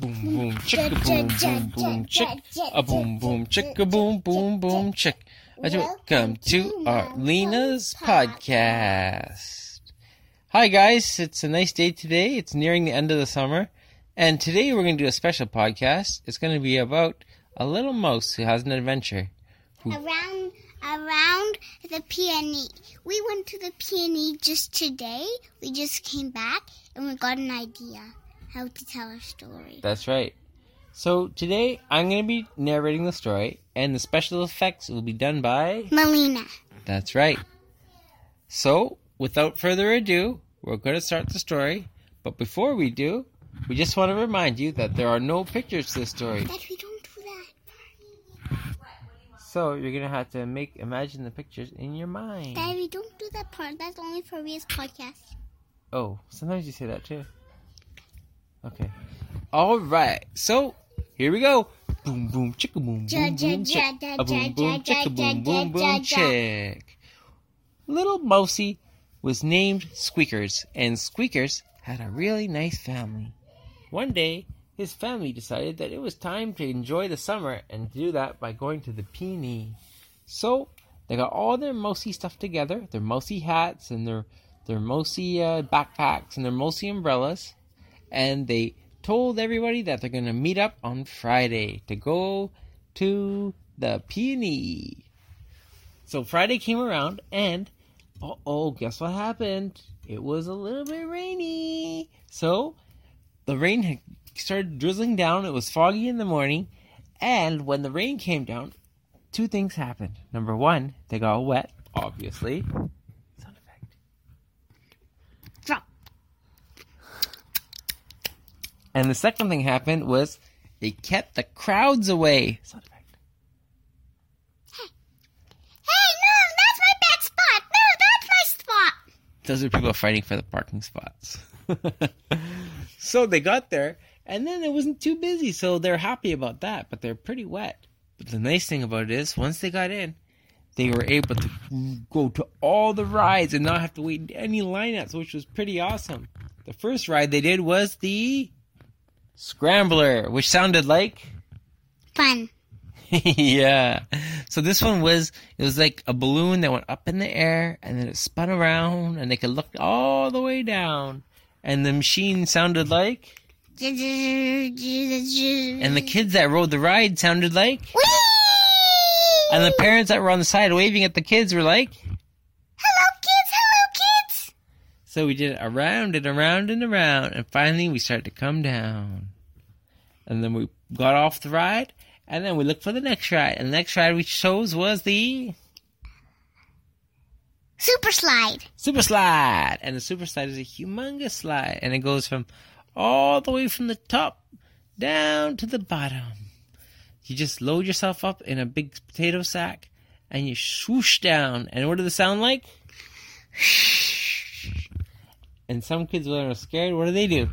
boom boom chicka boom boom boom chick a boom boom chicka boom boom boom chick. Welcome to Arlena's podcast. Hi guys, it's a nice day today. It's nearing the end of the summer, and today we're going to do a special podcast. It's going to be about a little mouse who has an adventure. around around the PNE. We went to the PNE just today. We just came back and we got an idea how to tell a story. That's right. So today I'm going to be narrating the story, and the special effects will be done by. Melina. That's right. So without further ado, we're going to start the story. But before we do, we just want to remind you that there are no pictures to the story. That we don't do that. So you're going to have to make imagine the pictures in your mind. Daddy, don't do that part. That's only for Ria's podcast. Oh, sometimes you say that too. Okay. All right. So here we go. Boom boom chicka boom boom boom chick. A boom boom chicka boom boom boom ja. chick. Little Mousy was named Squeakers, and Squeakers had a really nice family. One day, his family decided that it was time to enjoy the summer and do that by going to the PNE. So they got all their mousy stuff together, their mousy hats and their their mousy uh, backpacks and their mousy umbrellas, and they told everybody that they're gonna meet up on Friday to go to the PNE. So Friday came around, and oh, guess what happened? It was a little bit rainy. So the rain had started drizzling down. It was foggy in the morning, and when the rain came down, two things happened. Number one, they got wet, obviously. Sound effect. Drop. And the second thing happened was they kept the crowds away. Sound effect. Hey, no, that's my bad spot. No, that's my spot. Those are people fighting for the parking spots. so they got there, and then it wasn't too busy, so they're happy about that, but they're pretty wet. But the nice thing about it is, once they got in, they were able to go to all the rides and not have to wait in any lineups, which was pretty awesome. The first ride they did was the Scrambler, which sounded like Fun. yeah. So this one was it was like a balloon that went up in the air and then it spun around and they could look all the way down. And the machine sounded like and the kids that rode the ride sounded like Whee! and the parents that were on the side waving at the kids were like Hello, kids. Hello, kids. So we did it around and around and around and finally we started to come down. And then we got off the ride and then we looked for the next ride. And the next ride we chose was the Super slide. super slide and the super slide is a humongous slide and it goes from all the way from the top down to the bottom you just load yourself up in a big potato sack and you swoosh down and what does it sound like and some kids when they're scared what do they do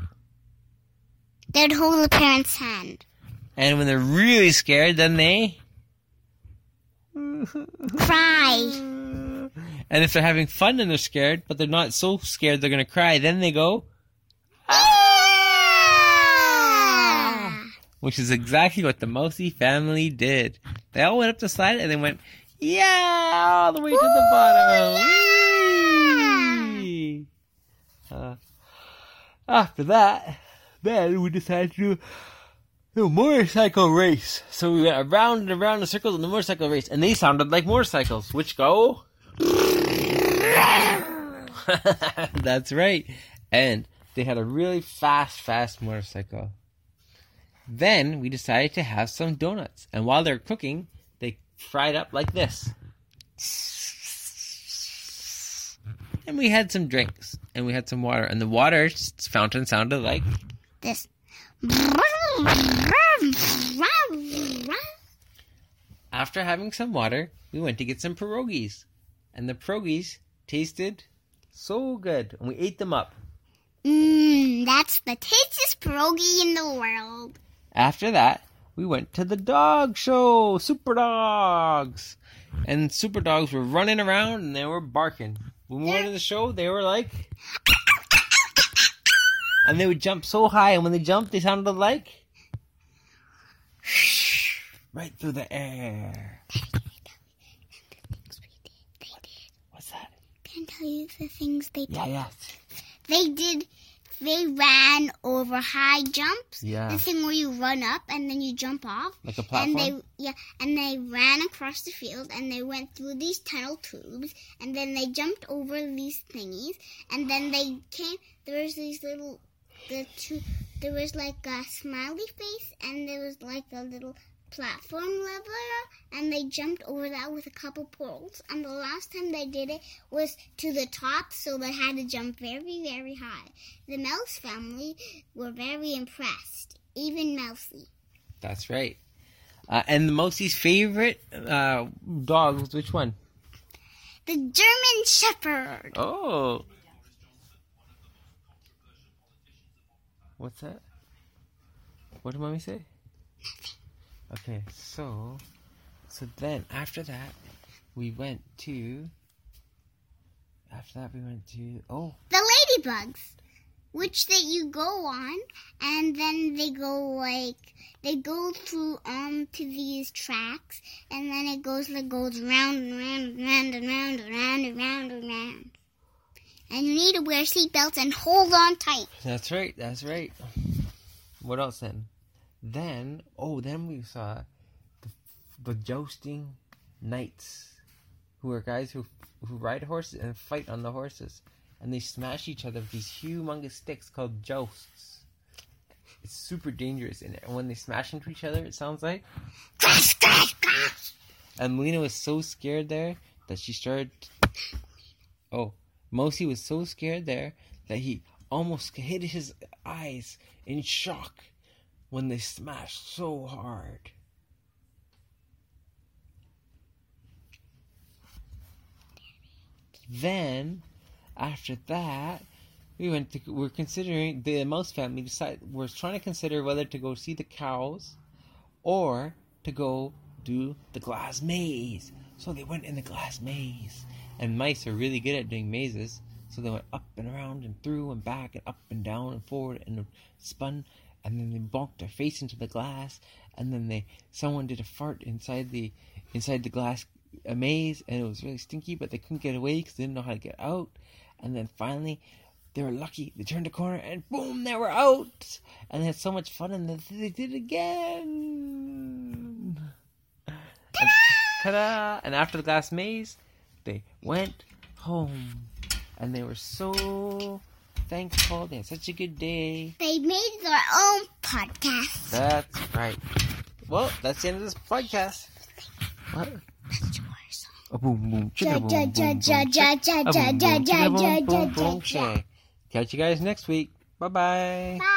They'd hold the parent's hand. and when they're really scared then they Cry. and if they're having fun and they're scared but they're not so scared they're gonna cry then they go Ah! which is exactly what the Mousy family did. They all went up the slide and they went, yeah, all the way to the bottom. Whee! Uh, after that, then we decided to do a motorcycle race. So we went around and around the circles in the motorcycle race, and they sounded like motorcycles, which go. That's right. And they had a really fast, fast motorcycle. Then we decided to have some donuts. And while they're cooking, they fried up like this. And we had some drinks. And we had some water. And the water fountain sounded like. This. After having some water, we went to get some pierogies. And the pierogies tasted so good. And we ate them up. Mmm, that's the tastiest pierogi in the world. After that, we went to the dog show, Super Dogs. And Super Dogs were running around and they were barking. When we went to the show, they were like. And they would jump so high, and when they jumped, they sounded like. right through the air. Things we did. They did. What's that? Can I tell you the things they did? Yeah, yeah. They did. They ran over high jumps. Yeah. The thing where you run up and then you jump off. Like a And platform? they yeah, and they ran across the field and they went through these tunnel tubes and then they jumped over these thingies and then they came. There was these little the two. There was like a smiley face and there was like a little platform lever and they jumped over that with a couple poles and the last time they did it was to the top so they had to jump very very high the mouse family were very impressed even mousy That's right. Uh, and Mosey's favorite uh, dog was which one? the german shepherd Oh. What's that? What did mommy say? Okay, so so then after that we went to after that we went to oh the ladybugs which that you go on and then they go like they go through um to these tracks and then it goes like goes round and round and round and round and round and round and round and you need to wear seatbelts and hold on tight that's right, that's right. What else then? Then oh then we saw the, the jousting knights who are guys who who ride horses and fight on the horses and they smash each other with these humongous sticks called jousts. It's super dangerous, and when they smash into each other, it sounds like. And Melina was so scared there that she started. Oh, Mosi was so scared there that he almost hid his eyes in shock when they smashed so hard. Then, after that, we went to. We're considering the mouse family decided was trying to consider whether to go see the cows, or to go do the glass maze. So they went in the glass maze, and mice are really good at doing mazes. So they went up and around and through and back and up and down and forward and spun, and then they bonked their face into the glass, and then they someone did a fart inside the inside the glass uh, maze, and it was really stinky, but they couldn't get away because they didn't know how to get out. And then finally, they were lucky. They turned a corner, and boom, they were out. And they had so much fun, and then they did it again. Ta-da! And after the glass maze, they went home, and they were so thankful. They had such a good day. they made their own podcast That's right. Well, that's the end of this podcast. What? That's yours. A boom boom chicka. Catch you guys next week. Bye bye. Bye.